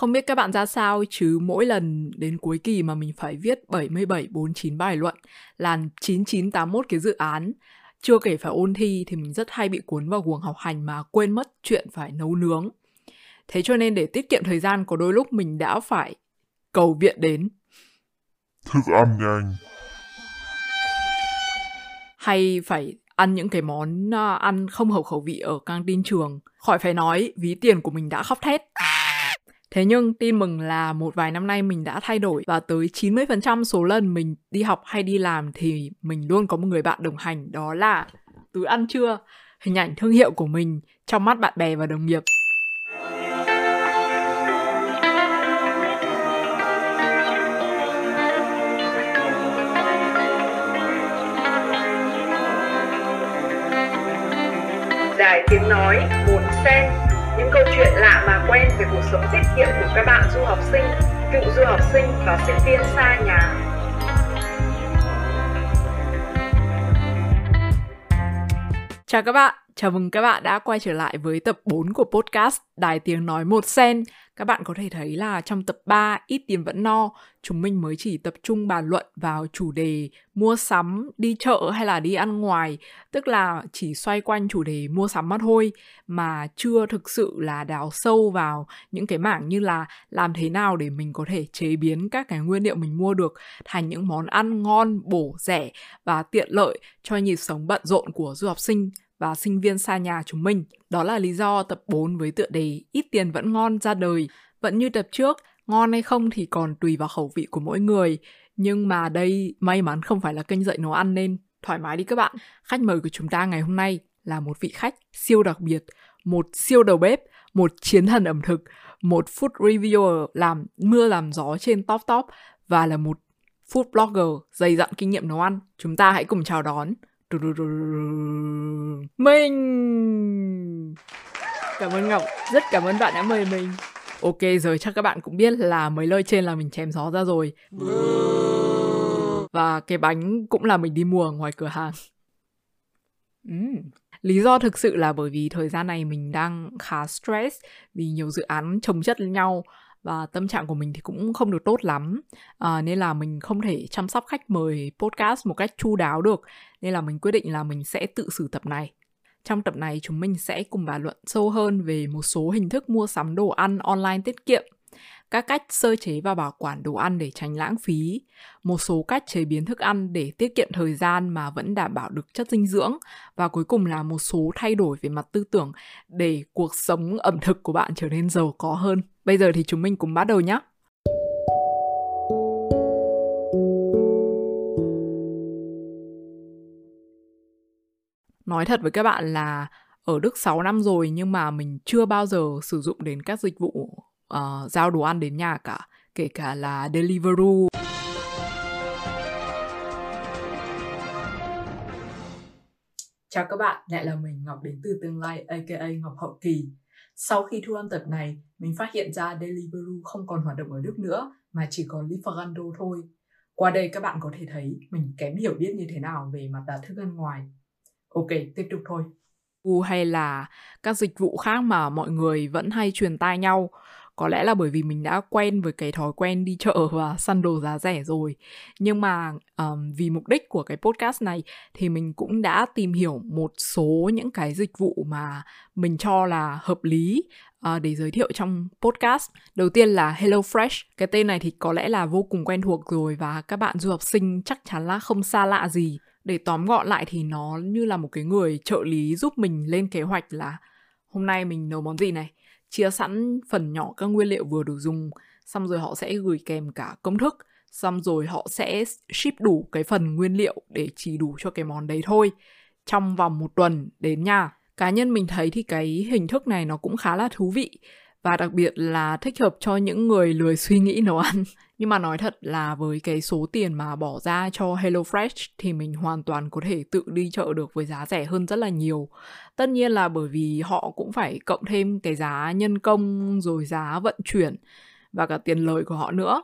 Không biết các bạn ra sao chứ mỗi lần đến cuối kỳ mà mình phải viết 77 49 bài luận là 9981 cái dự án chưa kể phải ôn thi thì mình rất hay bị cuốn vào guồng học hành mà quên mất chuyện phải nấu nướng. Thế cho nên để tiết kiệm thời gian có đôi lúc mình đã phải cầu viện đến thức ăn nhanh hay phải ăn những cái món à, ăn không hợp khẩu vị ở căng tin trường. Khỏi phải nói, ví tiền của mình đã khóc thét. Thế nhưng tin mừng là một vài năm nay mình đã thay đổi và tới 90% số lần mình đi học hay đi làm thì mình luôn có một người bạn đồng hành đó là túi ăn trưa, hình ảnh thương hiệu của mình trong mắt bạn bè và đồng nghiệp. Đài Tiếng Nói, một sen những câu chuyện lạ mà quen về cuộc sống tiết kiệm của các bạn du học sinh, cựu du học sinh và sinh viên xa nhà. Chào các bạn, chào mừng các bạn đã quay trở lại với tập 4 của podcast Đài Tiếng Nói Một Sen. Các bạn có thể thấy là trong tập 3 Ít Tiền Vẫn No, chúng mình mới chỉ tập trung bàn luận vào chủ đề mua sắm, đi chợ hay là đi ăn ngoài, tức là chỉ xoay quanh chủ đề mua sắm mà thôi, mà chưa thực sự là đào sâu vào những cái mảng như là làm thế nào để mình có thể chế biến các cái nguyên liệu mình mua được thành những món ăn ngon, bổ, rẻ và tiện lợi cho nhịp sống bận rộn của du học sinh và sinh viên xa nhà chúng mình. Đó là lý do tập 4 với tựa đề Ít tiền vẫn ngon ra đời. Vẫn như tập trước, ngon hay không thì còn tùy vào khẩu vị của mỗi người. Nhưng mà đây may mắn không phải là kênh dạy nấu ăn nên thoải mái đi các bạn. Khách mời của chúng ta ngày hôm nay là một vị khách siêu đặc biệt, một siêu đầu bếp, một chiến thần ẩm thực, một food reviewer làm mưa làm gió trên top top và là một food blogger dày dặn kinh nghiệm nấu ăn. Chúng ta hãy cùng chào đón mình cảm ơn ngọc rất cảm ơn bạn đã mời mình ok rồi chắc các bạn cũng biết là mấy lời trên là mình chém gió ra rồi và cái bánh cũng là mình đi mua ở ngoài cửa hàng uhm. lý do thực sự là bởi vì thời gian này mình đang khá stress vì nhiều dự án chồng chất lên nhau và tâm trạng của mình thì cũng không được tốt lắm. À, nên là mình không thể chăm sóc khách mời podcast một cách chu đáo được. Nên là mình quyết định là mình sẽ tự xử tập này. Trong tập này chúng mình sẽ cùng bàn luận sâu hơn về một số hình thức mua sắm đồ ăn online tiết kiệm các cách sơ chế và bảo quản đồ ăn để tránh lãng phí, một số cách chế biến thức ăn để tiết kiệm thời gian mà vẫn đảm bảo được chất dinh dưỡng và cuối cùng là một số thay đổi về mặt tư tưởng để cuộc sống ẩm thực của bạn trở nên giàu có hơn. Bây giờ thì chúng mình cùng bắt đầu nhé. Nói thật với các bạn là ở Đức 6 năm rồi nhưng mà mình chưa bao giờ sử dụng đến các dịch vụ uh, giao đồ ăn đến nhà cả, kể cả là Deliveroo. Chào các bạn, lại là mình Ngọc đến từ tương lai aka Ngọc Hậu Kỳ. Sau khi thu âm tập này, mình phát hiện ra Deliveroo không còn hoạt động ở Đức nữa mà chỉ còn Lieferando thôi. Qua đây các bạn có thể thấy mình kém hiểu biết như thế nào về mặt đặt thức ăn ngoài. Ok, tiếp tục thôi. Hay là các dịch vụ khác mà mọi người vẫn hay truyền tai nhau có lẽ là bởi vì mình đã quen với cái thói quen đi chợ và săn đồ giá rẻ rồi. Nhưng mà um, vì mục đích của cái podcast này thì mình cũng đã tìm hiểu một số những cái dịch vụ mà mình cho là hợp lý uh, để giới thiệu trong podcast. Đầu tiên là HelloFresh cái tên này thì có lẽ là vô cùng quen thuộc rồi và các bạn du học sinh chắc chắn là không xa lạ gì. Để tóm gọn lại thì nó như là một cái người trợ lý giúp mình lên kế hoạch là hôm nay mình nấu món gì này chia sẵn phần nhỏ các nguyên liệu vừa được dùng, xong rồi họ sẽ gửi kèm cả công thức, xong rồi họ sẽ ship đủ cái phần nguyên liệu để chỉ đủ cho cái món đấy thôi. Trong vòng một tuần đến nhà cá nhân mình thấy thì cái hình thức này nó cũng khá là thú vị và đặc biệt là thích hợp cho những người lười suy nghĩ nấu ăn. Nhưng mà nói thật là với cái số tiền mà bỏ ra cho HelloFresh thì mình hoàn toàn có thể tự đi chợ được với giá rẻ hơn rất là nhiều. Tất nhiên là bởi vì họ cũng phải cộng thêm cái giá nhân công rồi giá vận chuyển và cả tiền lời của họ nữa.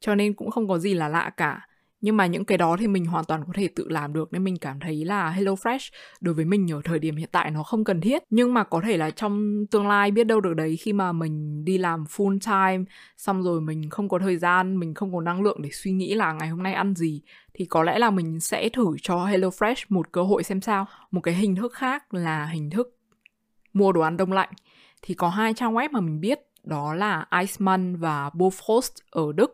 Cho nên cũng không có gì là lạ cả nhưng mà những cái đó thì mình hoàn toàn có thể tự làm được, nên mình cảm thấy là HelloFresh đối với mình ở thời điểm hiện tại nó không cần thiết. Nhưng mà có thể là trong tương lai biết đâu được đấy, khi mà mình đi làm full time, xong rồi mình không có thời gian, mình không có năng lượng để suy nghĩ là ngày hôm nay ăn gì, thì có lẽ là mình sẽ thử cho HelloFresh một cơ hội xem sao. Một cái hình thức khác là hình thức mua đồ ăn đông lạnh. Thì có hai trang web mà mình biết, đó là Iceman và Bofrost ở Đức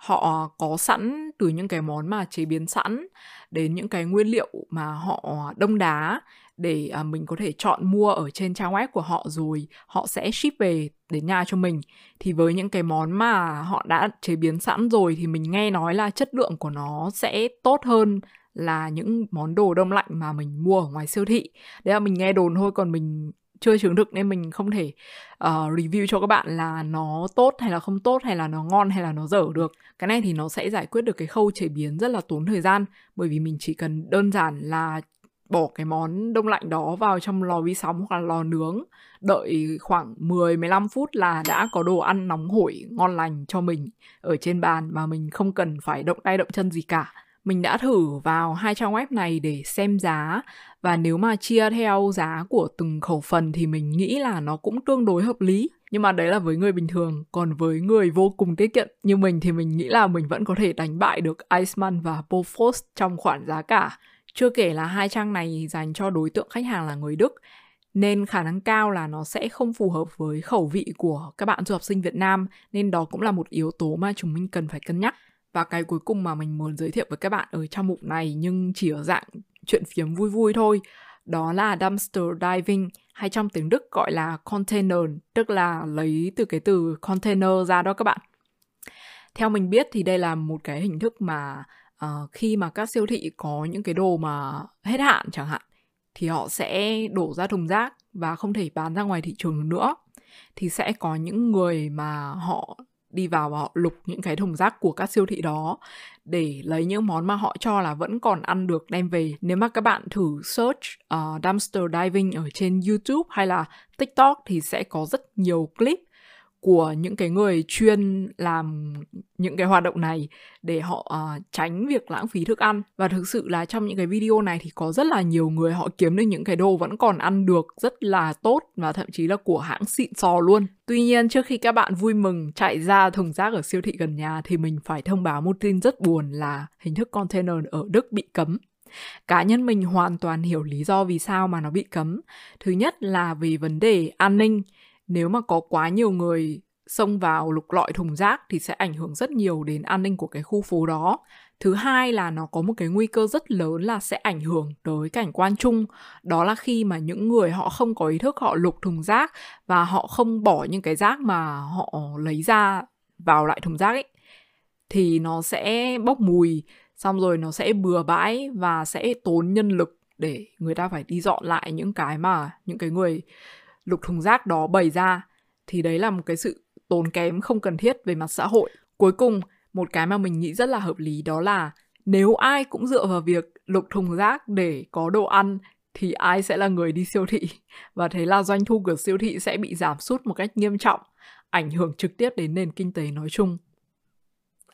họ có sẵn từ những cái món mà chế biến sẵn đến những cái nguyên liệu mà họ đông đá để à, mình có thể chọn mua ở trên trang web của họ rồi họ sẽ ship về đến nhà cho mình. Thì với những cái món mà họ đã chế biến sẵn rồi thì mình nghe nói là chất lượng của nó sẽ tốt hơn là những món đồ đông lạnh mà mình mua ở ngoài siêu thị. Đấy là mình nghe đồn thôi, còn mình chưa chứng thực nên mình không thể uh, review cho các bạn là nó tốt hay là không tốt hay là nó ngon hay là nó dở được. Cái này thì nó sẽ giải quyết được cái khâu chế biến rất là tốn thời gian bởi vì mình chỉ cần đơn giản là bỏ cái món đông lạnh đó vào trong lò vi sóng hoặc là lò nướng đợi khoảng 10 15 phút là đã có đồ ăn nóng hổi ngon lành cho mình ở trên bàn mà mình không cần phải động tay động chân gì cả mình đã thử vào hai trang web này để xem giá. Và nếu mà chia theo giá của từng khẩu phần thì mình nghĩ là nó cũng tương đối hợp lý. Nhưng mà đấy là với người bình thường. Còn với người vô cùng tiết kiệm như mình thì mình nghĩ là mình vẫn có thể đánh bại được Iceman và Bofors trong khoản giá cả. Chưa kể là hai trang này dành cho đối tượng khách hàng là người Đức, nên khả năng cao là nó sẽ không phù hợp với khẩu vị của các bạn du học sinh Việt Nam, nên đó cũng là một yếu tố mà chúng mình cần phải cân nhắc. Và cái cuối cùng mà mình muốn giới thiệu với các bạn ở trong mục này nhưng chỉ ở dạng chuyện phiếm vui vui thôi, đó là dumpster diving hay trong tiếng Đức gọi là container, tức là lấy từ cái từ container ra đó các bạn. Theo mình biết thì đây là một cái hình thức mà uh, khi mà các siêu thị có những cái đồ mà hết hạn chẳng hạn thì họ sẽ đổ ra thùng rác và không thể bán ra ngoài thị trường nữa thì sẽ có những người mà họ đi vào và họ lục những cái thùng rác của các siêu thị đó để lấy những món mà họ cho là vẫn còn ăn được đem về. Nếu mà các bạn thử search uh, dumpster diving ở trên YouTube hay là TikTok thì sẽ có rất nhiều clip của những cái người chuyên làm những cái hoạt động này để họ uh, tránh việc lãng phí thức ăn. Và thực sự là trong những cái video này thì có rất là nhiều người họ kiếm được những cái đồ vẫn còn ăn được rất là tốt và thậm chí là của hãng xịn sò luôn. Tuy nhiên trước khi các bạn vui mừng chạy ra thùng rác ở siêu thị gần nhà thì mình phải thông báo một tin rất buồn là hình thức container ở Đức bị cấm. Cá nhân mình hoàn toàn hiểu lý do vì sao mà nó bị cấm. Thứ nhất là vì vấn đề an ninh nếu mà có quá nhiều người xông vào lục lọi thùng rác thì sẽ ảnh hưởng rất nhiều đến an ninh của cái khu phố đó. Thứ hai là nó có một cái nguy cơ rất lớn là sẽ ảnh hưởng tới cảnh quan chung. Đó là khi mà những người họ không có ý thức họ lục thùng rác và họ không bỏ những cái rác mà họ lấy ra vào lại thùng rác ấy, thì nó sẽ bốc mùi, xong rồi nó sẽ bừa bãi và sẽ tốn nhân lực để người ta phải đi dọn lại những cái mà những cái người lục thùng rác đó bày ra thì đấy là một cái sự tốn kém không cần thiết về mặt xã hội. Cuối cùng, một cái mà mình nghĩ rất là hợp lý đó là nếu ai cũng dựa vào việc lục thùng rác để có đồ ăn thì ai sẽ là người đi siêu thị và thế là doanh thu của siêu thị sẽ bị giảm sút một cách nghiêm trọng, ảnh hưởng trực tiếp đến nền kinh tế nói chung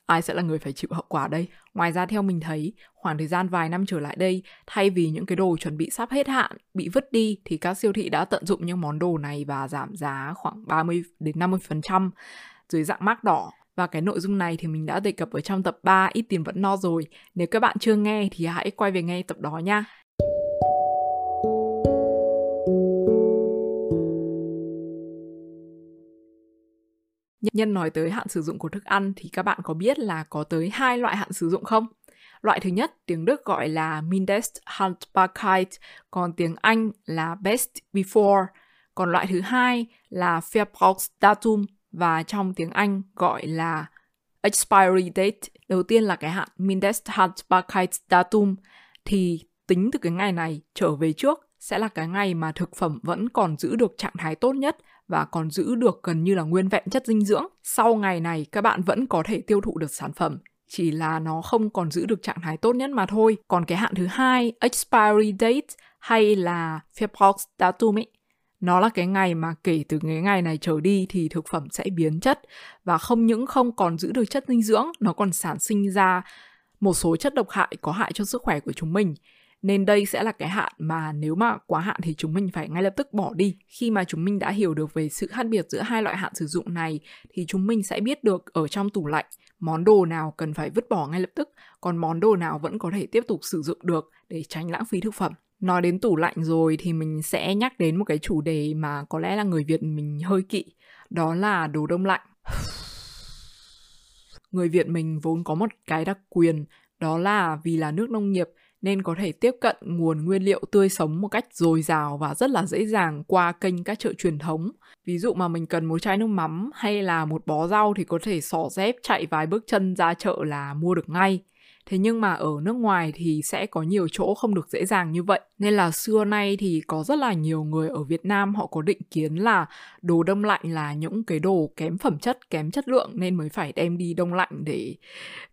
ai sẽ là người phải chịu hậu quả đây? Ngoài ra theo mình thấy, khoảng thời gian vài năm trở lại đây, thay vì những cái đồ chuẩn bị sắp hết hạn bị vứt đi thì các siêu thị đã tận dụng những món đồ này và giảm giá khoảng 30 đến 50% dưới dạng mác đỏ. Và cái nội dung này thì mình đã đề cập ở trong tập 3 ít tiền vẫn no rồi. Nếu các bạn chưa nghe thì hãy quay về nghe tập đó nha. Nhân nói tới hạn sử dụng của thức ăn thì các bạn có biết là có tới hai loại hạn sử dụng không? Loại thứ nhất tiếng Đức gọi là Mindesthaltbarkeit, còn tiếng Anh là Best Before. Còn loại thứ hai là Verbrauchsdatum và trong tiếng Anh gọi là expiry date. Đầu tiên là cái hạn Mindesthaltbarkeitsdatum thì tính từ cái ngày này trở về trước sẽ là cái ngày mà thực phẩm vẫn còn giữ được trạng thái tốt nhất và còn giữ được gần như là nguyên vẹn chất dinh dưỡng. Sau ngày này các bạn vẫn có thể tiêu thụ được sản phẩm, chỉ là nó không còn giữ được trạng thái tốt nhất mà thôi. Còn cái hạn thứ hai, expiry date hay là Verbrauchsdatum ấy, nó là cái ngày mà kể từ cái ngày này trở đi thì thực phẩm sẽ biến chất và không những không còn giữ được chất dinh dưỡng, nó còn sản sinh ra một số chất độc hại có hại cho sức khỏe của chúng mình nên đây sẽ là cái hạn mà nếu mà quá hạn thì chúng mình phải ngay lập tức bỏ đi. Khi mà chúng mình đã hiểu được về sự khác biệt giữa hai loại hạn sử dụng này, thì chúng mình sẽ biết được ở trong tủ lạnh, món đồ nào cần phải vứt bỏ ngay lập tức, còn món đồ nào vẫn có thể tiếp tục sử dụng được để tránh lãng phí thực phẩm. Nói đến tủ lạnh rồi thì mình sẽ nhắc đến một cái chủ đề mà có lẽ là người việt mình hơi kỵ, đó là đồ đông lạnh. Người việt mình vốn có một cái đặc quyền, đó là vì là nước nông nghiệp nên có thể tiếp cận nguồn nguyên liệu tươi sống một cách dồi dào và rất là dễ dàng qua kênh các chợ truyền thống. Ví dụ mà mình cần một chai nước mắm hay là một bó rau thì có thể xỏ dép chạy vài bước chân ra chợ là mua được ngay. Thế nhưng mà ở nước ngoài thì sẽ có nhiều chỗ không được dễ dàng như vậy. Nên là xưa nay thì có rất là nhiều người ở Việt Nam họ có định kiến là đồ đông lạnh là những cái đồ kém phẩm chất, kém chất lượng nên mới phải đem đi đông lạnh để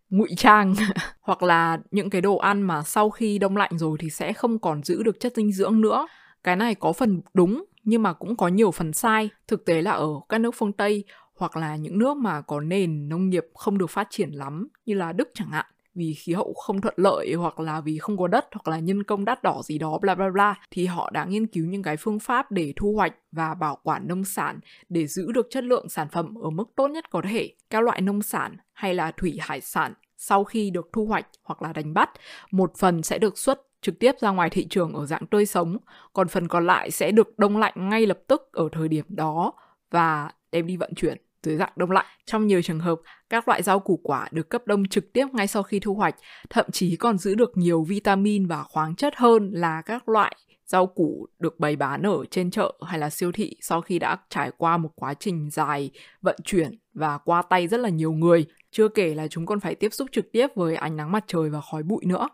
ngụy trang. Hoặc là những cái đồ ăn mà sau khi đông lạnh rồi thì sẽ không còn giữ được chất dinh dưỡng nữa. Cái này có phần đúng nhưng mà cũng có nhiều phần sai. Thực tế là ở các nước phương tây hoặc là những nước mà có nền nông nghiệp không được phát triển lắm như là đức chẳng hạn vì khí hậu không thuận lợi hoặc là vì không có đất hoặc là nhân công đắt đỏ gì đó bla bla bla thì họ đã nghiên cứu những cái phương pháp để thu hoạch và bảo quản nông sản để giữ được chất lượng sản phẩm ở mức tốt nhất có thể. Các loại nông sản hay là thủy hải sản sau khi được thu hoạch hoặc là đánh bắt, một phần sẽ được xuất trực tiếp ra ngoài thị trường ở dạng tươi sống, còn phần còn lại sẽ được đông lạnh ngay lập tức ở thời điểm đó và đem đi vận chuyển dưới dạng đông lạnh. Trong nhiều trường hợp, các loại rau củ quả được cấp đông trực tiếp ngay sau khi thu hoạch, thậm chí còn giữ được nhiều vitamin và khoáng chất hơn là các loại rau củ được bày bán ở trên chợ hay là siêu thị sau khi đã trải qua một quá trình dài vận chuyển và qua tay rất là nhiều người. Chưa kể là chúng còn phải tiếp xúc trực tiếp với ánh nắng mặt trời và khói bụi nữa.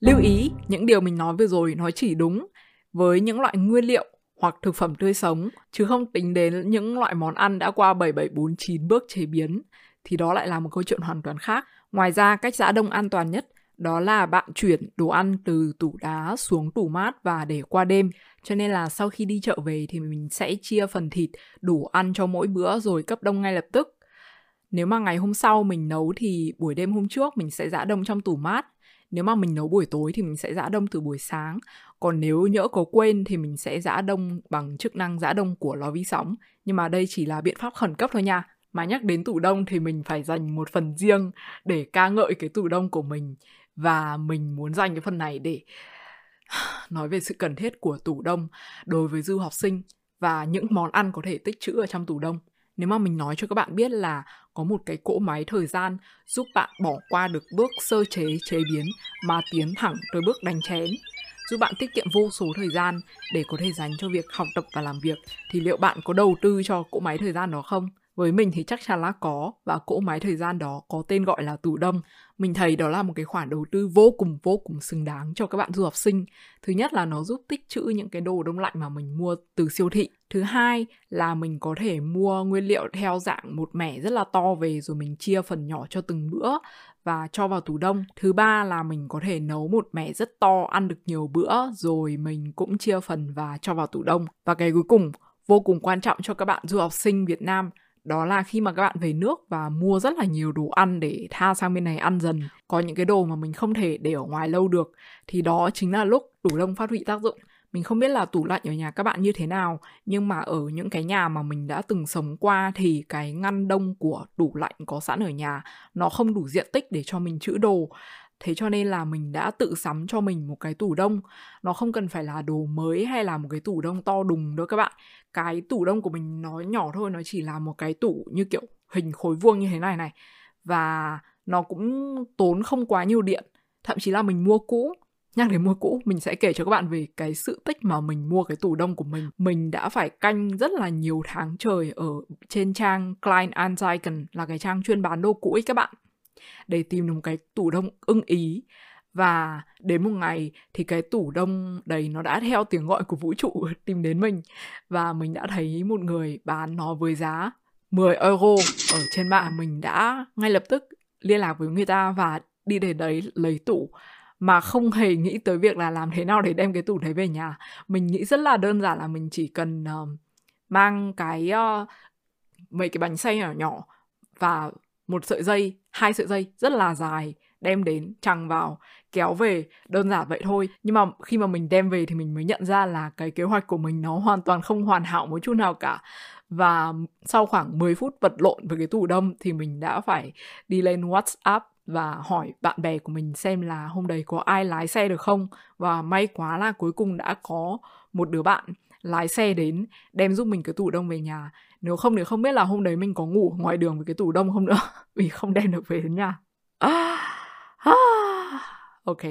Lưu ý, những điều mình nói vừa rồi nó chỉ đúng với những loại nguyên liệu hoặc thực phẩm tươi sống, chứ không tính đến những loại món ăn đã qua 7749 bước chế biến, thì đó lại là một câu chuyện hoàn toàn khác. Ngoài ra, cách giã đông an toàn nhất đó là bạn chuyển đồ ăn từ tủ đá xuống tủ mát và để qua đêm. Cho nên là sau khi đi chợ về thì mình sẽ chia phần thịt đủ ăn cho mỗi bữa rồi cấp đông ngay lập tức. Nếu mà ngày hôm sau mình nấu thì buổi đêm hôm trước mình sẽ giã đông trong tủ mát. Nếu mà mình nấu buổi tối thì mình sẽ giã đông từ buổi sáng. Còn nếu nhỡ có quên thì mình sẽ giã đông bằng chức năng giã đông của lò vi sóng. Nhưng mà đây chỉ là biện pháp khẩn cấp thôi nha. Mà nhắc đến tủ đông thì mình phải dành một phần riêng để ca ngợi cái tủ đông của mình. Và mình muốn dành cái phần này để nói về sự cần thiết của tủ đông đối với du học sinh và những món ăn có thể tích trữ ở trong tủ đông nếu mà mình nói cho các bạn biết là có một cái cỗ máy thời gian giúp bạn bỏ qua được bước sơ chế chế biến mà tiến thẳng tới bước đánh chén, giúp bạn tiết kiệm vô số thời gian để có thể dành cho việc học tập và làm việc, thì liệu bạn có đầu tư cho cỗ máy thời gian đó không? Với mình thì chắc chắn là có, và cỗ máy thời gian đó có tên gọi là tủ đông mình thấy đó là một cái khoản đầu tư vô cùng vô cùng xứng đáng cho các bạn du học sinh. Thứ nhất là nó giúp tích trữ những cái đồ đông lạnh mà mình mua từ siêu thị. Thứ hai là mình có thể mua nguyên liệu theo dạng một mẻ rất là to về rồi mình chia phần nhỏ cho từng bữa và cho vào tủ đông. Thứ ba là mình có thể nấu một mẻ rất to, ăn được nhiều bữa rồi mình cũng chia phần và cho vào tủ đông. Và cái cuối cùng, vô cùng quan trọng cho các bạn du học sinh Việt Nam đó là khi mà các bạn về nước và mua rất là nhiều đồ ăn để tha sang bên này ăn dần. Có những cái đồ mà mình không thể để ở ngoài lâu được, thì đó chính là lúc tủ đông phát huy tác dụng. Mình không biết là tủ lạnh ở nhà các bạn như thế nào, nhưng mà ở những cái nhà mà mình đã từng sống qua thì cái ngăn đông của tủ lạnh có sẵn ở nhà, nó không đủ diện tích để cho mình trữ đồ thế cho nên là mình đã tự sắm cho mình một cái tủ đông. Nó không cần phải là đồ mới hay là một cái tủ đông to đùng đâu các bạn. Cái tủ đông của mình nó nhỏ thôi, nó chỉ là một cái tủ như kiểu hình khối vuông như thế này này. Và nó cũng tốn không quá nhiều điện. Thậm chí là mình mua cũ. Nhắc đến mua cũ, mình sẽ kể cho các bạn về cái sự tích mà mình mua cái tủ đông của mình. Mình đã phải canh rất là nhiều tháng trời ở trên trang Klein Anzeigen là cái trang chuyên bán đồ cũ ấy các bạn để tìm được một cái tủ đông ưng ý. Và đến một ngày thì cái tủ đông đấy nó đã theo tiếng gọi của vũ trụ tìm đến mình. Và mình đã thấy một người bán nó với giá 10 euro ở trên mạng. Mình đã ngay lập tức liên lạc với người ta và đi đến đấy lấy tủ. Mà không hề nghĩ tới việc là làm thế nào để đem cái tủ đấy về nhà. Mình nghĩ rất là đơn giản là mình chỉ cần uh, mang cái uh, mấy cái bánh xe nhỏ nhỏ và một sợi dây hai sợi dây rất là dài, đem đến chằng vào, kéo về. Đơn giản vậy thôi, nhưng mà khi mà mình đem về thì mình mới nhận ra là cái kế hoạch của mình nó hoàn toàn không hoàn hảo một chút nào cả. Và sau khoảng 10 phút vật lộn với cái tủ đông thì mình đã phải đi lên WhatsApp và hỏi bạn bè của mình xem là hôm đấy có ai lái xe được không? Và may quá là cuối cùng đã có một đứa bạn lái xe đến đem giúp mình cái tủ đông về nhà. Nếu không thì không biết là hôm đấy mình có ngủ ngoài đường với cái tủ đông không nữa vì không đem được về đến nhà. Ok.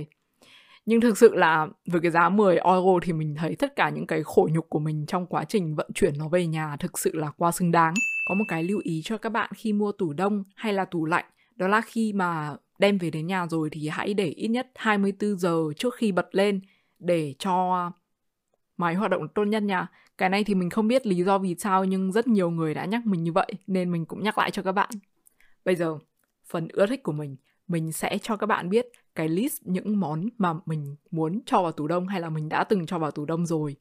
Nhưng thực sự là với cái giá 10 euro thì mình thấy tất cả những cái khổ nhục của mình trong quá trình vận chuyển nó về nhà thực sự là quá xứng đáng. Có một cái lưu ý cho các bạn khi mua tủ đông hay là tủ lạnh, đó là khi mà đem về đến nhà rồi thì hãy để ít nhất 24 giờ trước khi bật lên để cho máy hoạt động tốt nhất nha. Cái này thì mình không biết lý do vì sao nhưng rất nhiều người đã nhắc mình như vậy nên mình cũng nhắc lại cho các bạn. Bây giờ, phần ưa thích của mình, mình sẽ cho các bạn biết cái list những món mà mình muốn cho vào tủ đông hay là mình đã từng cho vào tủ đông rồi.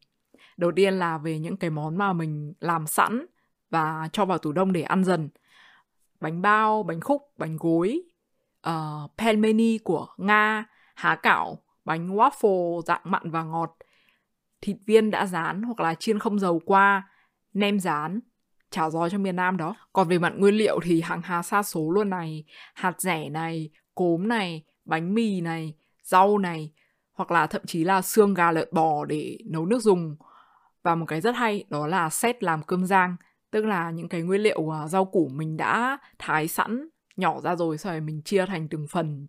Đầu tiên là về những cái món mà mình làm sẵn và cho vào tủ đông để ăn dần. Bánh bao, bánh khúc, bánh gối, ờ, uh, pelmeni của Nga, há cảo, bánh waffle dạng mặn và ngọt, thịt viên đã rán hoặc là chiên không dầu qua, nem rán, chả gió cho miền Nam đó. Còn về mặt nguyên liệu thì hàng hà xa số luôn này, hạt rẻ này, cốm này, bánh mì này, rau này, hoặc là thậm chí là xương gà lợn bò để nấu nước dùng. Và một cái rất hay đó là xét làm cơm rang, tức là những cái nguyên liệu à, rau củ mình đã thái sẵn nhỏ ra rồi sau rồi mình chia thành từng phần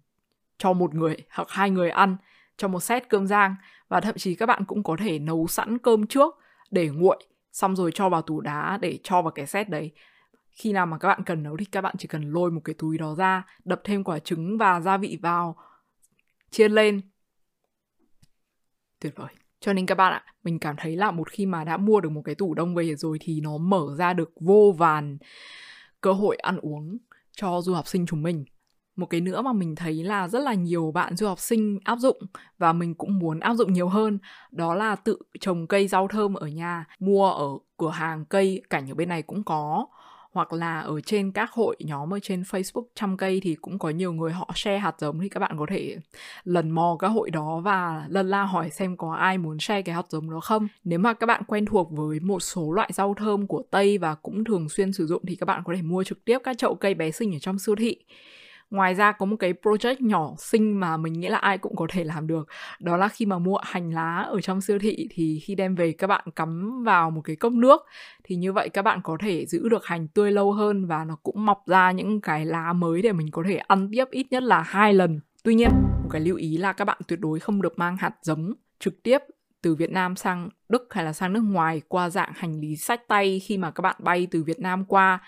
cho một người hoặc hai người ăn cho một set cơm rang và thậm chí các bạn cũng có thể nấu sẵn cơm trước để nguội, xong rồi cho vào tủ đá để cho vào cái set đấy. Khi nào mà các bạn cần nấu thì các bạn chỉ cần lôi một cái túi đó ra, đập thêm quả trứng và gia vị vào, chiên lên. Tuyệt vời. Cho nên các bạn ạ, mình cảm thấy là một khi mà đã mua được một cái tủ đông về rồi thì nó mở ra được vô vàn cơ hội ăn uống cho du học sinh chúng mình một cái nữa mà mình thấy là rất là nhiều bạn du học sinh áp dụng và mình cũng muốn áp dụng nhiều hơn, đó là tự trồng cây rau thơm ở nhà, mua ở cửa hàng cây cảnh ở bên này cũng có hoặc là ở trên các hội nhóm ở trên Facebook chăm cây thì cũng có nhiều người họ share hạt giống thì các bạn có thể lần mò các hội đó và lần la hỏi xem có ai muốn share cái hạt giống đó không. Nếu mà các bạn quen thuộc với một số loại rau thơm của Tây và cũng thường xuyên sử dụng thì các bạn có thể mua trực tiếp các chậu cây bé xinh ở trong siêu thị ngoài ra có một cái project nhỏ xinh mà mình nghĩ là ai cũng có thể làm được. Đó là khi mà mua hành lá ở trong siêu thị thì khi đem về các bạn cắm vào một cái cốc nước. Thì như vậy các bạn có thể giữ được hành tươi lâu hơn và nó cũng mọc ra những cái lá mới để mình có thể ăn tiếp ít nhất là hai lần. Tuy nhiên, một cái lưu ý là các bạn tuyệt đối không được mang hạt giống trực tiếp từ Việt Nam sang Đức hay là sang nước ngoài qua dạng hành lý sách tay khi mà các bạn bay từ Việt Nam qua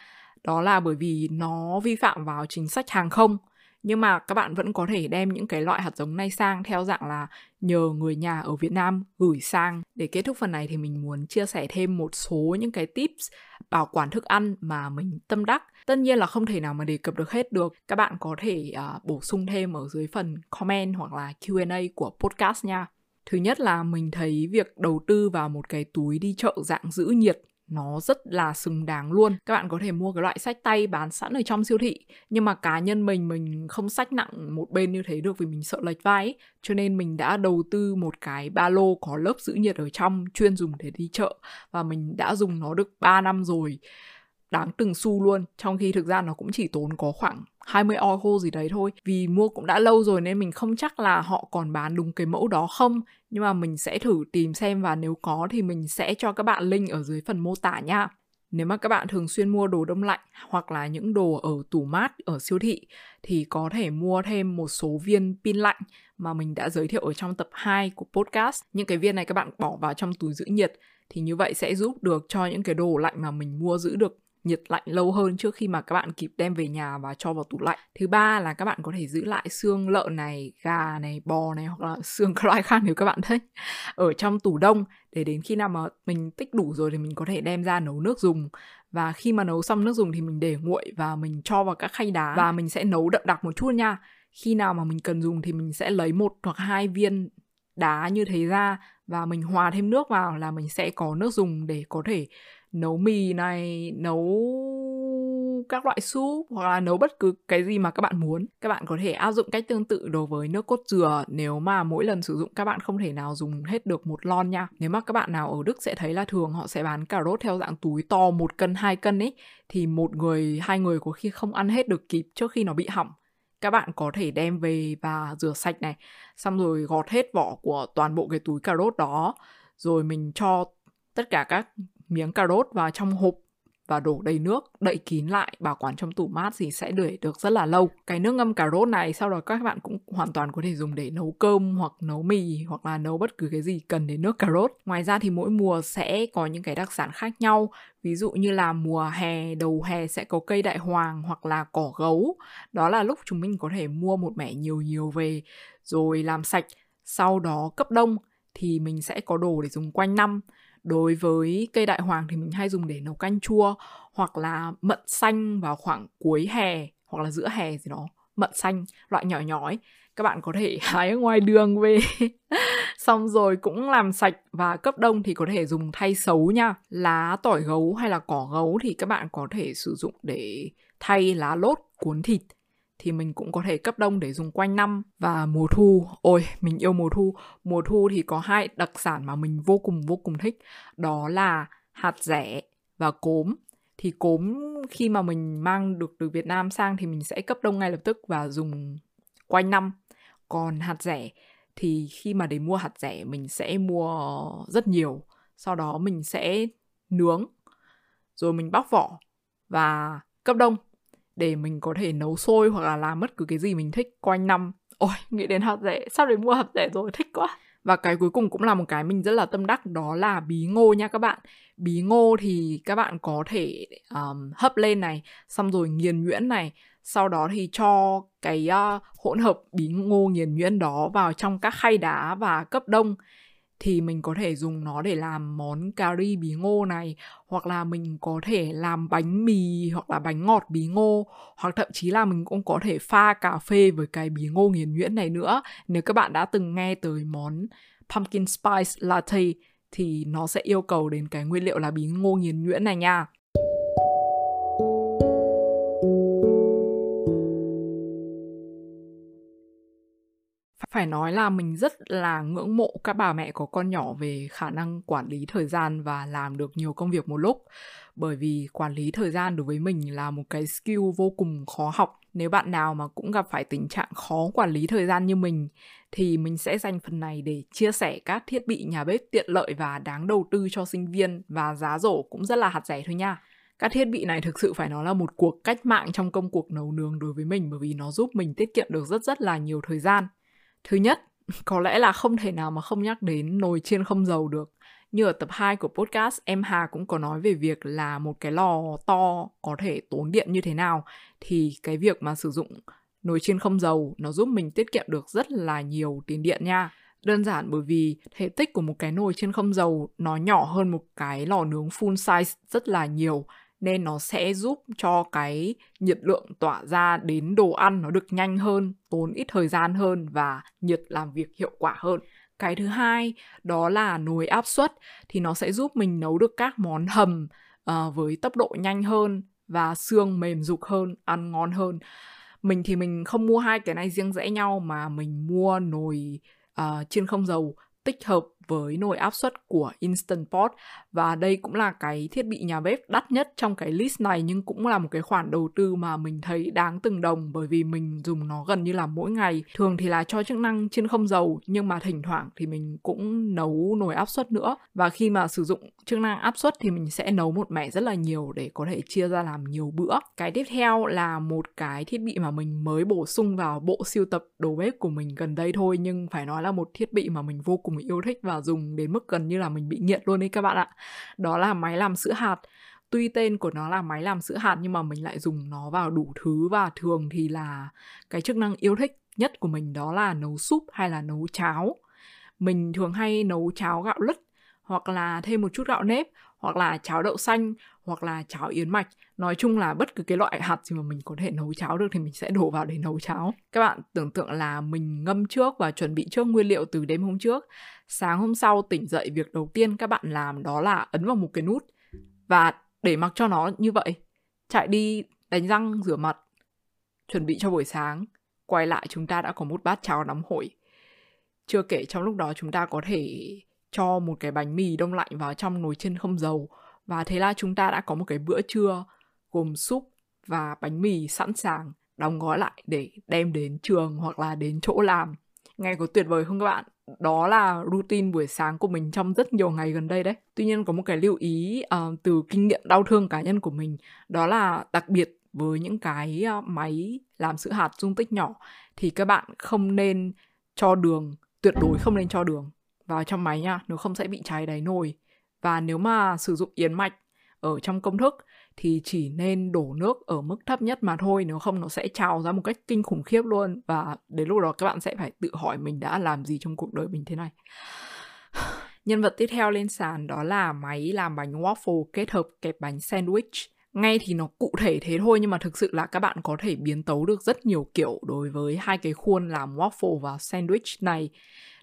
đó là bởi vì nó vi phạm vào chính sách hàng không nhưng mà các bạn vẫn có thể đem những cái loại hạt giống này sang theo dạng là nhờ người nhà ở Việt Nam gửi sang. Để kết thúc phần này thì mình muốn chia sẻ thêm một số những cái tips bảo quản thức ăn mà mình tâm đắc. Tất nhiên là không thể nào mà đề cập được hết được. Các bạn có thể uh, bổ sung thêm ở dưới phần comment hoặc là Q&A của podcast nha. Thứ nhất là mình thấy việc đầu tư vào một cái túi đi chợ dạng giữ nhiệt nó rất là xứng đáng luôn. Các bạn có thể mua cái loại sách tay bán sẵn ở trong siêu thị, nhưng mà cá nhân mình mình không sách nặng một bên như thế được vì mình sợ lệch vai ấy. cho nên mình đã đầu tư một cái ba lô có lớp giữ nhiệt ở trong, chuyên dùng để đi chợ. Và mình đã dùng nó được 3 năm rồi đáng từng xu luôn. Trong khi thực ra nó cũng chỉ tốn có khoảng 20 euro gì đấy thôi. Vì mua cũng đã lâu rồi nên mình không chắc là họ còn bán đúng cái mẫu đó không. Nhưng mà mình sẽ thử tìm xem và nếu có thì mình sẽ cho các bạn link ở dưới phần mô tả nha. Nếu mà các bạn thường xuyên mua đồ đông lạnh hoặc là những đồ ở tủ mát, ở siêu thị thì có thể mua thêm một số viên pin lạnh mà mình đã giới thiệu ở trong tập 2 của podcast. Những cái viên này các bạn bỏ vào trong túi giữ nhiệt thì như vậy sẽ giúp được cho những cái đồ lạnh mà mình mua giữ được nhiệt lạnh lâu hơn trước khi mà các bạn kịp đem về nhà và cho vào tủ lạnh. Thứ ba là các bạn có thể giữ lại xương lợn này, gà này, bò này hoặc là xương các loại khác nếu các bạn thích ở trong tủ đông để đến khi nào mà mình tích đủ rồi thì mình có thể đem ra nấu nước dùng và khi mà nấu xong nước dùng thì mình để nguội và mình cho vào các khay đá và mình sẽ nấu đậm đặc một chút nha. Khi nào mà mình cần dùng thì mình sẽ lấy một hoặc hai viên đá như thế ra và mình hòa thêm nước vào là mình sẽ có nước dùng để có thể nấu mì này, nấu các loại súp, hoặc là nấu bất cứ cái gì mà các bạn muốn. Các bạn có thể áp dụng cách tương tự đối với nước cốt dừa. Nếu mà mỗi lần sử dụng, các bạn không thể nào dùng hết được một lon nha. Nếu mà các bạn nào ở đức sẽ thấy là thường họ sẽ bán cà rốt theo dạng túi to một cân, hai cân ấy, thì một người, hai người có khi không ăn hết được kịp trước khi nó bị hỏng. Các bạn có thể đem về và rửa sạch này, xong rồi gọt hết vỏ của toàn bộ cái túi cà rốt đó, rồi mình cho tất cả các miếng cà rốt vào trong hộp và đổ đầy nước, đậy kín lại, bảo quản trong tủ mát thì sẽ để được rất là lâu. Cái nước ngâm cà rốt này sau đó các bạn cũng hoàn toàn có thể dùng để nấu cơm hoặc nấu mì hoặc là nấu bất cứ cái gì cần đến nước cà rốt. Ngoài ra thì mỗi mùa sẽ có những cái đặc sản khác nhau. Ví dụ như là mùa hè, đầu hè sẽ có cây đại hoàng hoặc là cỏ gấu. Đó là lúc chúng mình có thể mua một mẻ nhiều nhiều về rồi làm sạch. Sau đó cấp đông thì mình sẽ có đồ để dùng quanh năm đối với cây đại hoàng thì mình hay dùng để nấu canh chua hoặc là mận xanh vào khoảng cuối hè hoặc là giữa hè gì đó, mận xanh, loại nhỏ nhỏ ấy. Các bạn có thể hái ở ngoài đường về. Xong rồi cũng làm sạch và cấp đông thì có thể dùng thay xấu nha. Lá tỏi gấu hay là cỏ gấu thì các bạn có thể sử dụng để thay lá lốt cuốn thịt thì mình cũng có thể cấp đông để dùng quanh năm. Và mùa thu, ôi, mình yêu mùa thu. Mùa thu thì có hai đặc sản mà mình vô cùng vô cùng thích. Đó là hạt rẻ và cốm. Thì cốm khi mà mình mang được từ Việt Nam sang thì mình sẽ cấp đông ngay lập tức và dùng quanh năm. Còn hạt rẻ thì khi mà để mua hạt rẻ, mình sẽ mua rất nhiều. Sau đó mình sẽ nướng, rồi mình bóc vỏ và cấp đông để mình có thể nấu sôi hoặc là làm bất cứ cái gì mình thích quanh năm. Ôi nghĩ đến hạt rẻ. Sao đến mua hạt rẻ rồi? Thích quá. Và cái cuối cùng cũng là một cái mình rất là tâm đắc đó là bí ngô nha các bạn. Bí ngô thì các bạn có thể um, hấp lên này xong rồi nghiền nhuyễn này. Sau đó thì cho cái uh, hỗn hợp bí ngô nghiền nhuyễn đó vào trong các khay đá và cấp đông thì mình có thể dùng nó để làm món cà ri bí ngô này, hoặc là mình có thể làm bánh mì hoặc là bánh ngọt bí ngô, hoặc thậm chí là mình cũng có thể pha cà phê với cái bí ngô nghiền nhuyễn này nữa. Nếu các bạn đã từng nghe tới món pumpkin spice latte thì nó sẽ yêu cầu đến cái nguyên liệu là bí ngô nghiền nhuyễn này nha. Phải nói là mình rất là ngưỡng mộ các bà mẹ có con nhỏ về khả năng quản lý thời gian và làm được nhiều công việc một lúc. Bởi vì quản lý thời gian đối với mình là một cái skill vô cùng khó học. Nếu bạn nào mà cũng gặp phải tình trạng khó quản lý thời gian như mình, thì mình sẽ dành phần này để chia sẻ các thiết bị nhà bếp tiện lợi và đáng đầu tư cho sinh viên và giá rổ cũng rất là hạt rẻ thôi nha. Các thiết bị này thực sự phải nói là một cuộc cách mạng trong công cuộc nấu nướng đối với mình bởi vì nó giúp mình tiết kiệm được rất rất là nhiều thời gian. Thứ nhất, có lẽ là không thể nào mà không nhắc đến nồi chiên không dầu được. Như ở tập 2 của podcast, em Hà cũng có nói về việc là một cái lò to có thể tốn điện như thế nào. Thì cái việc mà sử dụng nồi chiên không dầu nó giúp mình tiết kiệm được rất là nhiều tiền điện nha. Đơn giản bởi vì thể tích của một cái nồi chiên không dầu nó nhỏ hơn một cái lò nướng full size rất là nhiều nên nó sẽ giúp cho cái nhiệt lượng tỏa ra đến đồ ăn nó được nhanh hơn, tốn ít thời gian hơn và nhiệt làm việc hiệu quả hơn. Cái thứ hai đó là nồi áp suất thì nó sẽ giúp mình nấu được các món hầm uh, với tốc độ nhanh hơn và xương mềm dục hơn, ăn ngon hơn. Mình thì mình không mua hai cái này riêng rẽ nhau mà mình mua nồi uh, chiên không dầu tích hợp với nồi áp suất của Instant Pot và đây cũng là cái thiết bị nhà bếp đắt nhất trong cái list này, nhưng cũng là một cái khoản đầu tư mà mình thấy đáng từng đồng, bởi vì mình dùng nó gần như là mỗi ngày. Thường thì là cho chức năng trên không dầu, nhưng mà thỉnh thoảng thì mình cũng nấu nồi áp suất nữa và khi mà sử dụng chức năng áp suất thì mình sẽ nấu một mẻ rất là nhiều để có thể chia ra làm nhiều bữa. Cái tiếp theo là một cái thiết bị mà mình mới bổ sung vào bộ siêu tập đồ bếp của mình gần đây thôi, nhưng phải nói là một thiết bị mà mình vô cùng yêu thích và dùng đến mức gần như là mình bị nghiện luôn đấy các bạn ạ. Đó là máy làm sữa hạt. Tuy tên của nó là máy làm sữa hạt nhưng mà mình lại dùng nó vào đủ thứ và thường thì là cái chức năng yêu thích nhất của mình đó là nấu súp hay là nấu cháo. Mình thường hay nấu cháo gạo lứt hoặc là thêm một chút gạo nếp hoặc là cháo đậu xanh hoặc là cháo yến mạch. Nói chung là bất cứ cái loại hạt gì mà mình có thể nấu cháo được thì mình sẽ đổ vào để nấu cháo. Các bạn tưởng tượng là mình ngâm trước và chuẩn bị trước nguyên liệu từ đêm hôm trước. Sáng hôm sau tỉnh dậy, việc đầu tiên các bạn làm đó là ấn vào một cái nút và để mặc cho nó như vậy. Chạy đi đánh răng, rửa mặt, chuẩn bị cho buổi sáng. Quay lại, chúng ta đã có một bát cháo nóng hổi. Chưa kể trong lúc đó chúng ta có thể cho một cái bánh mì đông lạnh vào trong nồi chiên không dầu và thế là chúng ta đã có một cái bữa trưa gồm súp và bánh mì sẵn sàng đóng gói lại để đem đến trường hoặc là đến chỗ làm. Ngày có tuyệt vời không các bạn? Đó là routine buổi sáng của mình trong rất nhiều ngày gần đây đấy. Tuy nhiên có một cái lưu ý uh, từ kinh nghiệm đau thương cá nhân của mình đó là đặc biệt với những cái ờ, máy làm sữa hạt dung tích nhỏ thì các bạn không nên cho đường tuyệt đối không nên cho đường vào trong máy nha nếu không sẽ bị cháy đáy nồi và nếu mà sử dụng yến mạch ở trong công thức thì chỉ nên đổ nước ở mức thấp nhất mà thôi, nếu không nó sẽ trào ra một cách kinh khủng khiếp luôn. Và đến lúc đó các bạn sẽ phải tự hỏi mình đã làm gì trong cuộc đời mình thế này. Nhân vật tiếp theo lên sàn đó là máy làm bánh waffle kết hợp kẹp bánh sandwich. Ngay thì nó cụ thể thế thôi, nhưng mà thực sự là các bạn có thể biến tấu được rất nhiều kiểu đối với hai cái khuôn làm waffle và sandwich này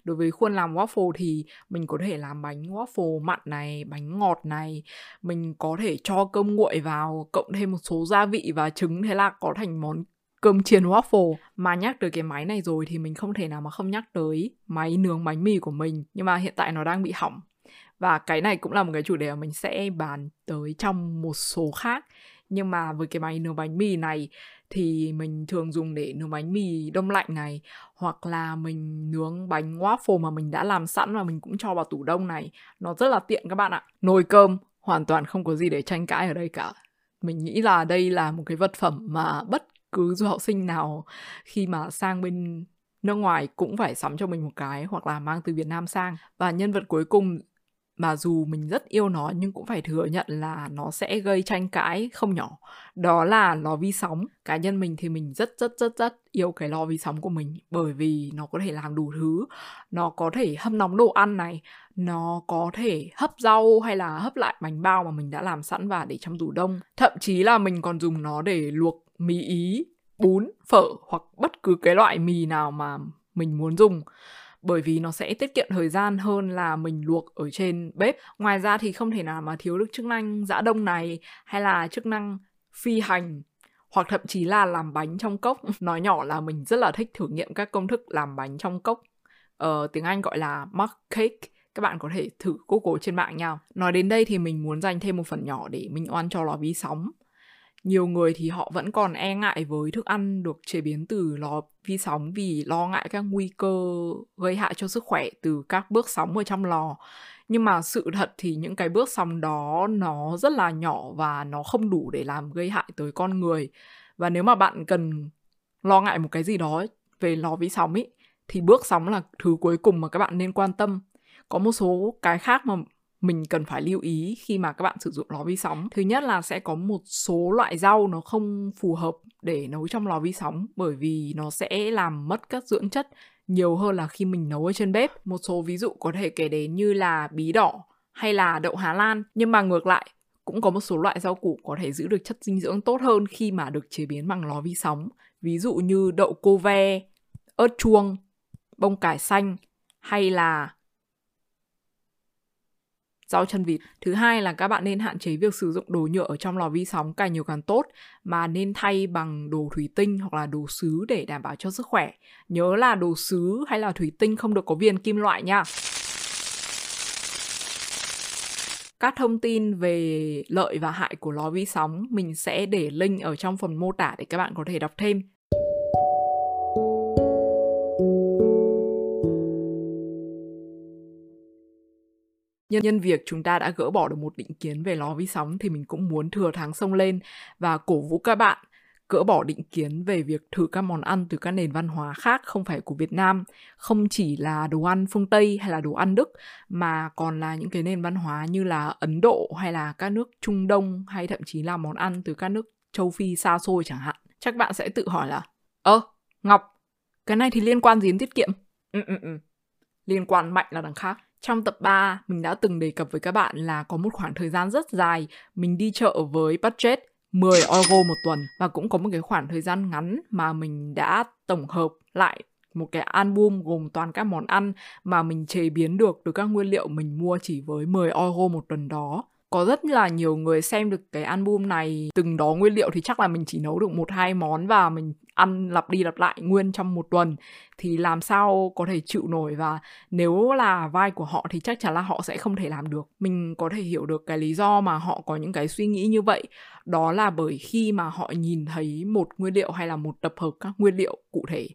đối với khuôn làm waffle thì mình có thể làm bánh waffle mặn này, bánh ngọt này. Mình có thể cho cơm nguội vào, cộng thêm một số gia vị và trứng, thế là có thành món cơm chiên waffle. Mà nhắc tới cái máy này rồi thì mình không thể nào mà không nhắc tới máy nướng bánh mì của mình, nhưng mà hiện tại nó đang bị hỏng. Và cái này cũng là một cái chủ đề mà mình sẽ bàn tới trong một số khác. Nhưng mà với cái máy nướng bánh mì này thì mình thường dùng để nướng bánh mì đông lạnh này, hoặc là mình nướng bánh waffle mà mình đã làm sẵn và mình cũng cho vào tủ đông này. Nó rất là tiện các bạn ạ. Nồi cơm, hoàn toàn không có gì để tranh cãi ở đây cả. Mình nghĩ là đây là một cái vật phẩm mà bất cứ du học sinh nào khi mà sang bên nước ngoài cũng phải sắm cho mình một cái hoặc là mang từ Việt Nam sang. Và nhân vật cuối cùng mà dù mình rất yêu nó, nhưng cũng phải thừa nhận là nó sẽ gây tranh cãi không nhỏ. Đó là lò vi sóng. Cá nhân mình thì mình rất rất rất rất yêu cái lò vi sóng của mình bởi vì nó có thể làm đủ thứ. Nó có thể hâm nóng đồ ăn này, nó có thể hấp rau hay là hấp lại bánh bao mà mình đã làm sẵn và để trong tủ đông. Thậm chí là mình còn dùng nó để luộc mì ý, bún, phở hoặc bất cứ cái loại mì nào mà mình muốn dùng bởi vì nó sẽ tiết kiệm thời gian hơn là mình luộc ở trên bếp. Ngoài ra thì không thể nào mà thiếu được chức năng giã đông này hay là chức năng phi hành hoặc thậm chí là làm bánh trong cốc. Nói nhỏ là mình rất là thích thử nghiệm các công thức làm bánh trong cốc. Ờ, tiếng Anh gọi là mug cake các bạn có thể thử Google trên mạng nhau. Nói đến đây thì mình muốn dành thêm một phần nhỏ để minh oan cho lò vi sóng nhiều người thì họ vẫn còn e ngại với thức ăn được chế biến từ lò vi sóng vì lo ngại các nguy cơ gây hại cho sức khỏe từ các bước sóng ở trong lò. Nhưng mà sự thật thì những cái bước sóng đó nó rất là nhỏ và nó không đủ để làm gây hại tới con người. Và nếu mà bạn cần lo ngại một cái gì đó về lò vi sóng ấy, thì bước sóng là thứ cuối cùng mà các bạn nên quan tâm. Có một số cái khác mà mình cần phải lưu ý khi mà các bạn sử dụng lò vi sóng. Thứ nhất là sẽ có một số loại rau nó không phù hợp để nấu trong lò vi sóng bởi vì nó sẽ làm mất các dưỡng chất nhiều hơn là khi mình nấu ở trên bếp. Một số ví dụ có thể kể đến như là bí đỏ hay là đậu Hà Lan. Nhưng mà ngược lại, cũng có một số loại rau củ có thể giữ được chất dinh dưỡng tốt hơn khi mà được chế biến bằng lò vi sóng. Ví dụ như đậu cô ve, ớt chuông, bông cải xanh hay là rau chân vịt. Thứ hai là các bạn nên hạn chế việc sử dụng đồ nhựa ở trong lò vi sóng càng nhiều càng tốt, mà nên thay bằng đồ thủy tinh hoặc là đồ sứ để đảm bảo cho sức khỏe. Nhớ là đồ sứ hay là thủy tinh không được có viên kim loại nha. Các thông tin về lợi và hại của lò vi sóng mình sẽ để link ở trong phần mô tả để các bạn có thể đọc thêm. Nhân nhân việc chúng ta đã gỡ bỏ được một định kiến về lò vi sóng thì mình cũng muốn thừa thắng sông lên và cổ vũ các bạn gỡ bỏ định kiến về việc thử các món ăn từ các nền văn hóa khác không phải của Việt Nam, không chỉ là đồ ăn phương Tây hay là đồ ăn Đức mà còn là những cái nền văn hóa như là Ấn Độ hay là các nước Trung Đông hay thậm chí là món ăn từ các nước châu Phi xa xôi chẳng hạn. Chắc bạn sẽ tự hỏi là Ơ, Ngọc, cái này thì liên quan gì đến tiết kiệm? Ừ, ừ, ừ. Liên quan mạnh là đằng khác. Trong tập 3, mình đã từng đề cập với các bạn là có một khoảng thời gian rất dài mình đi chợ với budget 10 euro một tuần và cũng có một cái khoảng thời gian ngắn mà mình đã tổng hợp lại một cái album gồm toàn các món ăn mà mình chế biến được từ các nguyên liệu mình mua chỉ với 10 euro một tuần đó có rất là nhiều người xem được cái album này. Từng đó nguyên liệu thì chắc là mình chỉ nấu được một, hai món và mình ăn lặp đi lặp lại nguyên trong một tuần. Thì làm sao có thể chịu nổi và nếu là vai của họ thì chắc chắn là họ sẽ không thể làm được. Mình có thể hiểu được cái lý do mà họ có những cái suy nghĩ như vậy. Đó là bởi khi mà họ nhìn thấy một nguyên liệu hay là một tập hợp các nguyên liệu cụ thể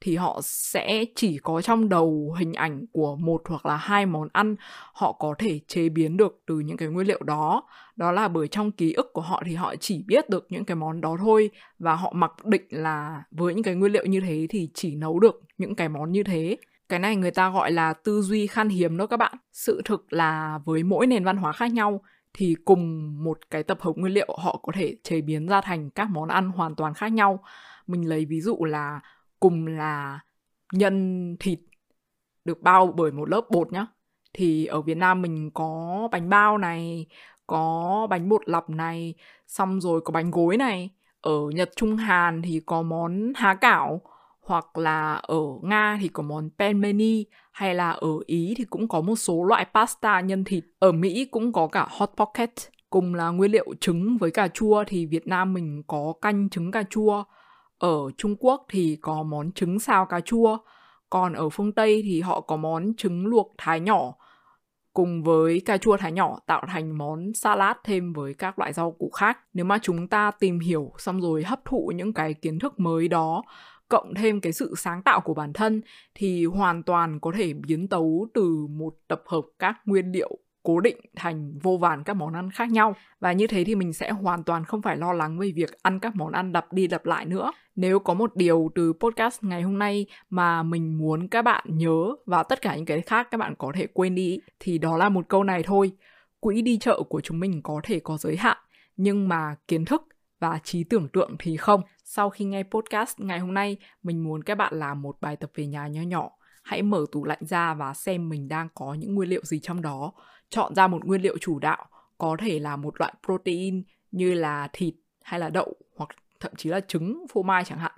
thì họ sẽ chỉ có trong đầu hình ảnh của một hoặc là hai món ăn họ có thể chế biến được từ những cái nguyên liệu đó. Đó là bởi trong ký ức của họ thì họ chỉ biết được những cái món đó thôi và họ mặc định là với những cái nguyên liệu như thế thì chỉ nấu được những cái món như thế. Cái này người ta gọi là tư duy khan hiếm đó các bạn. Sự thực là với mỗi nền văn hóa khác nhau thì cùng một cái tập hợp nguyên liệu họ có thể chế biến ra thành các món ăn hoàn toàn khác nhau. Mình lấy ví dụ là cùng là nhân thịt được bao bởi một lớp bột nhá. Thì ở Việt Nam mình có bánh bao này, có bánh bột lọc này, xong rồi có bánh gối này. Ở Nhật Trung Hàn thì có món há cảo, hoặc là ở Nga thì có món penmeni hay là ở Ý thì cũng có một số loại pasta nhân thịt. Ở Mỹ cũng có cả hot pocket cùng là nguyên liệu trứng với cà chua. Thì Việt Nam mình có canh trứng cà chua ở Trung Quốc thì có món trứng xào cà chua, còn ở phương Tây thì họ có món trứng luộc thái nhỏ cùng với cà chua thái nhỏ tạo thành món salad thêm với các loại rau củ khác. Nếu mà chúng ta tìm hiểu xong rồi hấp thụ những cái kiến thức mới đó cộng thêm cái sự sáng tạo của bản thân thì hoàn toàn có thể biến tấu từ một tập hợp các nguyên liệu cố định thành vô vàn các món ăn khác nhau. Và như thế thì mình sẽ hoàn toàn không phải lo lắng về việc ăn các món ăn đập đi đập lại nữa. Nếu có một điều từ podcast ngày hôm nay mà mình muốn các bạn nhớ và tất cả những cái khác các bạn có thể quên đi, thì đó là một câu này thôi. Quỹ đi chợ của chúng mình có thể có giới hạn, nhưng mà kiến thức và trí tưởng tượng thì không. Sau khi nghe podcast ngày hôm nay, mình muốn các bạn làm một bài tập về nhà nho nhỏ. Hãy mở tủ lạnh ra và xem mình đang có những nguyên liệu gì trong đó chọn ra một nguyên liệu chủ đạo, có thể là một loại protein như là thịt hay là đậu hoặc thậm chí là trứng, phô mai chẳng hạn.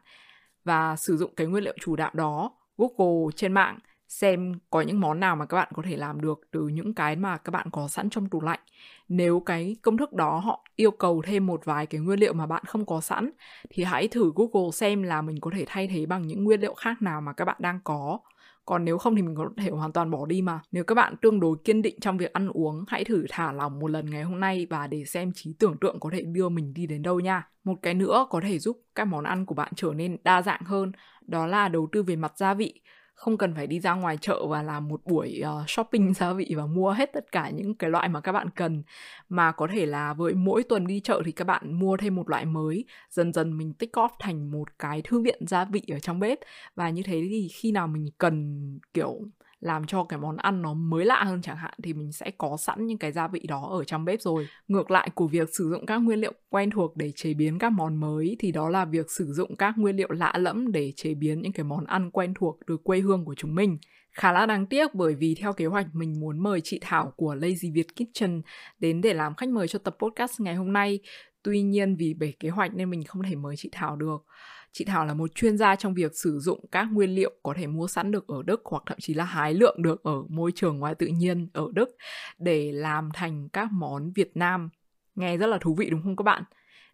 Và sử dụng cái nguyên liệu chủ đạo đó, google trên mạng xem có những món nào mà các bạn có thể làm được từ những cái mà các bạn có sẵn trong tủ lạnh. Nếu cái công thức đó họ yêu cầu thêm một vài cái nguyên liệu mà bạn không có sẵn, thì hãy thử google xem là mình có thể thay thế bằng những nguyên liệu khác nào mà các bạn đang có còn nếu không thì mình có thể hoàn toàn bỏ đi mà. Nếu các bạn tương đối kiên định trong việc ăn uống, hãy thử thả lỏng một lần ngày hôm nay và để xem trí tưởng tượng có thể đưa mình đi đến đâu nha. Một cái nữa có thể giúp các món ăn của bạn trở nên đa dạng hơn, đó là đầu tư về mặt gia vị không cần phải đi ra ngoài chợ và làm một buổi uh, shopping gia vị và mua hết tất cả những cái loại mà các bạn cần. Mà có thể là với mỗi tuần đi chợ thì các bạn mua thêm một loại mới. Dần dần mình tích góp thành một cái thư viện gia vị ở trong bếp. Và như thế thì khi nào mình cần kiểu làm cho cái món ăn nó mới lạ hơn chẳng hạn, thì mình sẽ có sẵn những cái gia vị đó ở trong bếp rồi. Ngược lại, của việc sử dụng các nguyên liệu quen thuộc để chế biến các món mới thì đó là việc sử dụng các nguyên liệu lạ lẫm để chế biến những cái món ăn quen thuộc từ quê hương của chúng mình. Khá là đáng tiếc bởi vì theo kế hoạch, mình muốn mời chị Thảo của Lazy Việt Kitchen đến để làm khách mời cho tập podcast ngày hôm nay. Tuy nhiên vì bể kế hoạch nên mình không thể mời chị Thảo được. Chị Thảo là một chuyên gia trong việc sử dụng các nguyên liệu có thể mua sẵn được ở Đức hoặc thậm chí là hái lượng được ở môi trường ngoài tự nhiên ở Đức để làm thành các món Việt Nam. Nghe rất là thú vị đúng không các bạn?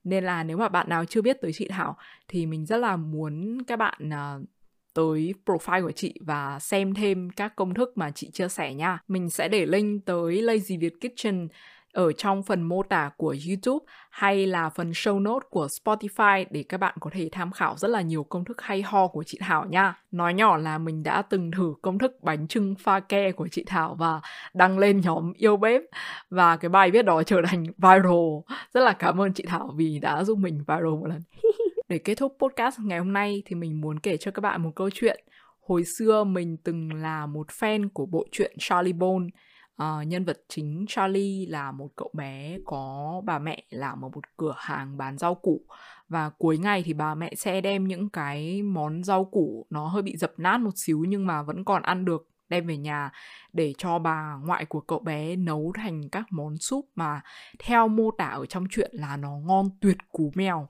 Nên là nếu mà bạn nào chưa biết tới chị Thảo thì mình rất là muốn các bạn uh, tới profile của chị và xem thêm các công thức mà chị chia sẻ nha. Mình sẽ để link tới Lazy Việt Kitchen ở trong phần mô tả của YouTube hay là phần show note của Spotify để các bạn có thể tham khảo rất là nhiều công thức hay ho của chị Thảo nha. Nói nhỏ là mình đã từng thử công thức bánh trưng pha ke của chị Thảo và đăng lên nhóm yêu bếp và cái bài viết đó trở thành viral. Rất là cảm ơn chị Thảo vì đã giúp mình viral một lần. để kết thúc podcast ngày hôm nay thì mình muốn kể cho các bạn một câu chuyện. Hồi xưa mình từng là một fan của bộ truyện Charlie Bone Uh, nhân vật chính Charlie là một cậu bé có bà mẹ làm ở một cửa hàng bán rau củ. Và cuối ngày thì bà mẹ sẽ đem những cái món rau củ nó hơi bị dập nát một xíu nhưng mà vẫn còn ăn được đem về nhà để cho bà ngoại của cậu bé nấu thành các món súp mà theo mô tả ở trong chuyện là nó ngon tuyệt cú mèo.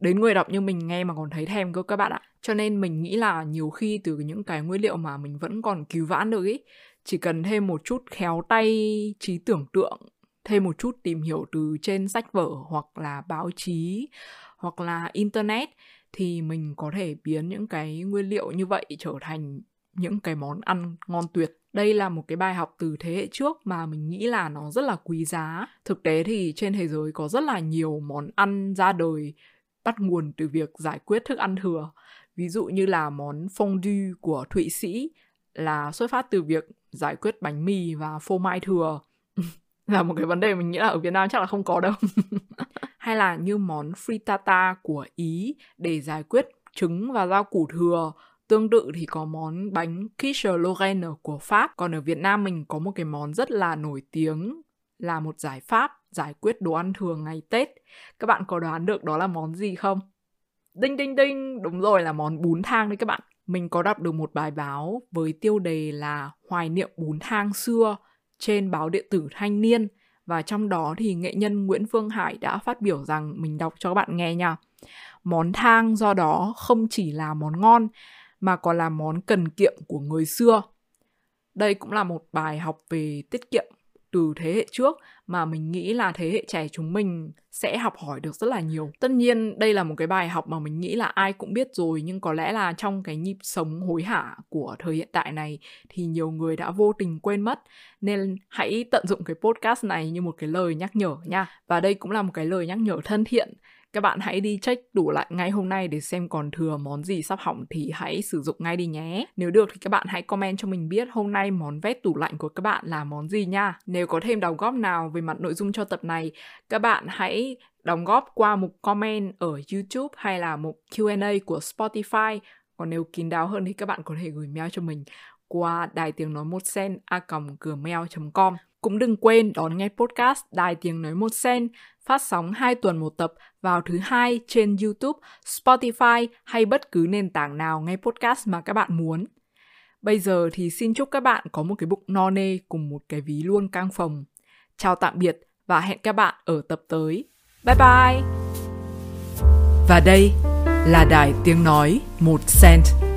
Đến người đọc như mình nghe mà còn thấy thèm cơ các bạn ạ. Cho nên mình nghĩ là nhiều khi từ những cái nguyên liệu mà mình vẫn còn cứu vãn được ý chỉ cần thêm một chút khéo tay, trí tưởng tượng, thêm một chút tìm hiểu từ trên sách vở hoặc là báo chí hoặc là internet thì mình có thể biến những cái nguyên liệu như vậy trở thành những cái món ăn ngon tuyệt. Đây là một cái bài học từ thế hệ trước mà mình nghĩ là nó rất là quý giá. Thực tế thì trên thế giới có rất là nhiều món ăn ra đời bắt nguồn từ việc giải quyết thức ăn thừa. Ví dụ như là món fondue của thụy sĩ là xuất phát từ việc giải quyết bánh mì và phô mai thừa là một cái vấn đề mình nghĩ là ở Việt Nam chắc là không có đâu hay là như món frittata của Ý để giải quyết trứng và rau củ thừa Tương tự thì có món bánh quiche Lorraine của Pháp. Còn ở Việt Nam mình có một cái món rất là nổi tiếng là một giải pháp giải quyết đồ ăn thừa ngày Tết. Các bạn có đoán được đó là món gì không? Đinh đinh đinh, đúng rồi là món bún thang đấy các bạn. Mình có đọc được một bài báo với tiêu đề là Hoài niệm bún thang xưa trên báo điện tử Thanh niên và trong đó thì nghệ nhân Nguyễn Phương Hải đã phát biểu rằng mình đọc cho các bạn nghe nha. Món thang do đó không chỉ là món ngon, mà còn là món cần kiệm của người xưa. Đây cũng là một bài học về tiết kiệm từ thế hệ trước mà mình nghĩ là thế hệ trẻ chúng mình sẽ học hỏi được rất là nhiều. Tất nhiên đây là một cái bài học mà mình nghĩ là ai cũng biết rồi, nhưng có lẽ là trong cái nhịp sống hối hả của thời hiện tại này thì nhiều người đã vô tình quên mất nên hãy tận dụng cái podcast này như một cái lời nhắc nhở nha. Và đây cũng là một cái lời nhắc nhở thân thiện các bạn hãy đi check đủ lại ngay hôm nay để xem còn thừa món gì sắp hỏng thì hãy sử dụng ngay đi nhé. Nếu được thì các bạn hãy comment cho mình biết hôm nay món vét tủ lạnh của các bạn là món gì nha. Nếu có thêm đóng góp nào về mặt nội dung cho tập này, các bạn hãy đóng góp qua mục comment ở YouTube hay là mục Q&A của Spotify. Còn nếu kín đáo hơn thì các bạn có thể gửi mail cho mình qua đài tiếng nói một sen a gmail.com. Cũng đừng quên đón nghe podcast Đài Tiếng Nói Một Sen phát sóng 2 tuần một tập vào thứ hai trên YouTube, Spotify hay bất cứ nền tảng nào nghe podcast mà các bạn muốn. Bây giờ thì xin chúc các bạn có một cái bụng no nê cùng một cái ví luôn căng phòng. Chào tạm biệt và hẹn các bạn ở tập tới. Bye bye! Và đây là Đài Tiếng Nói Một Cent.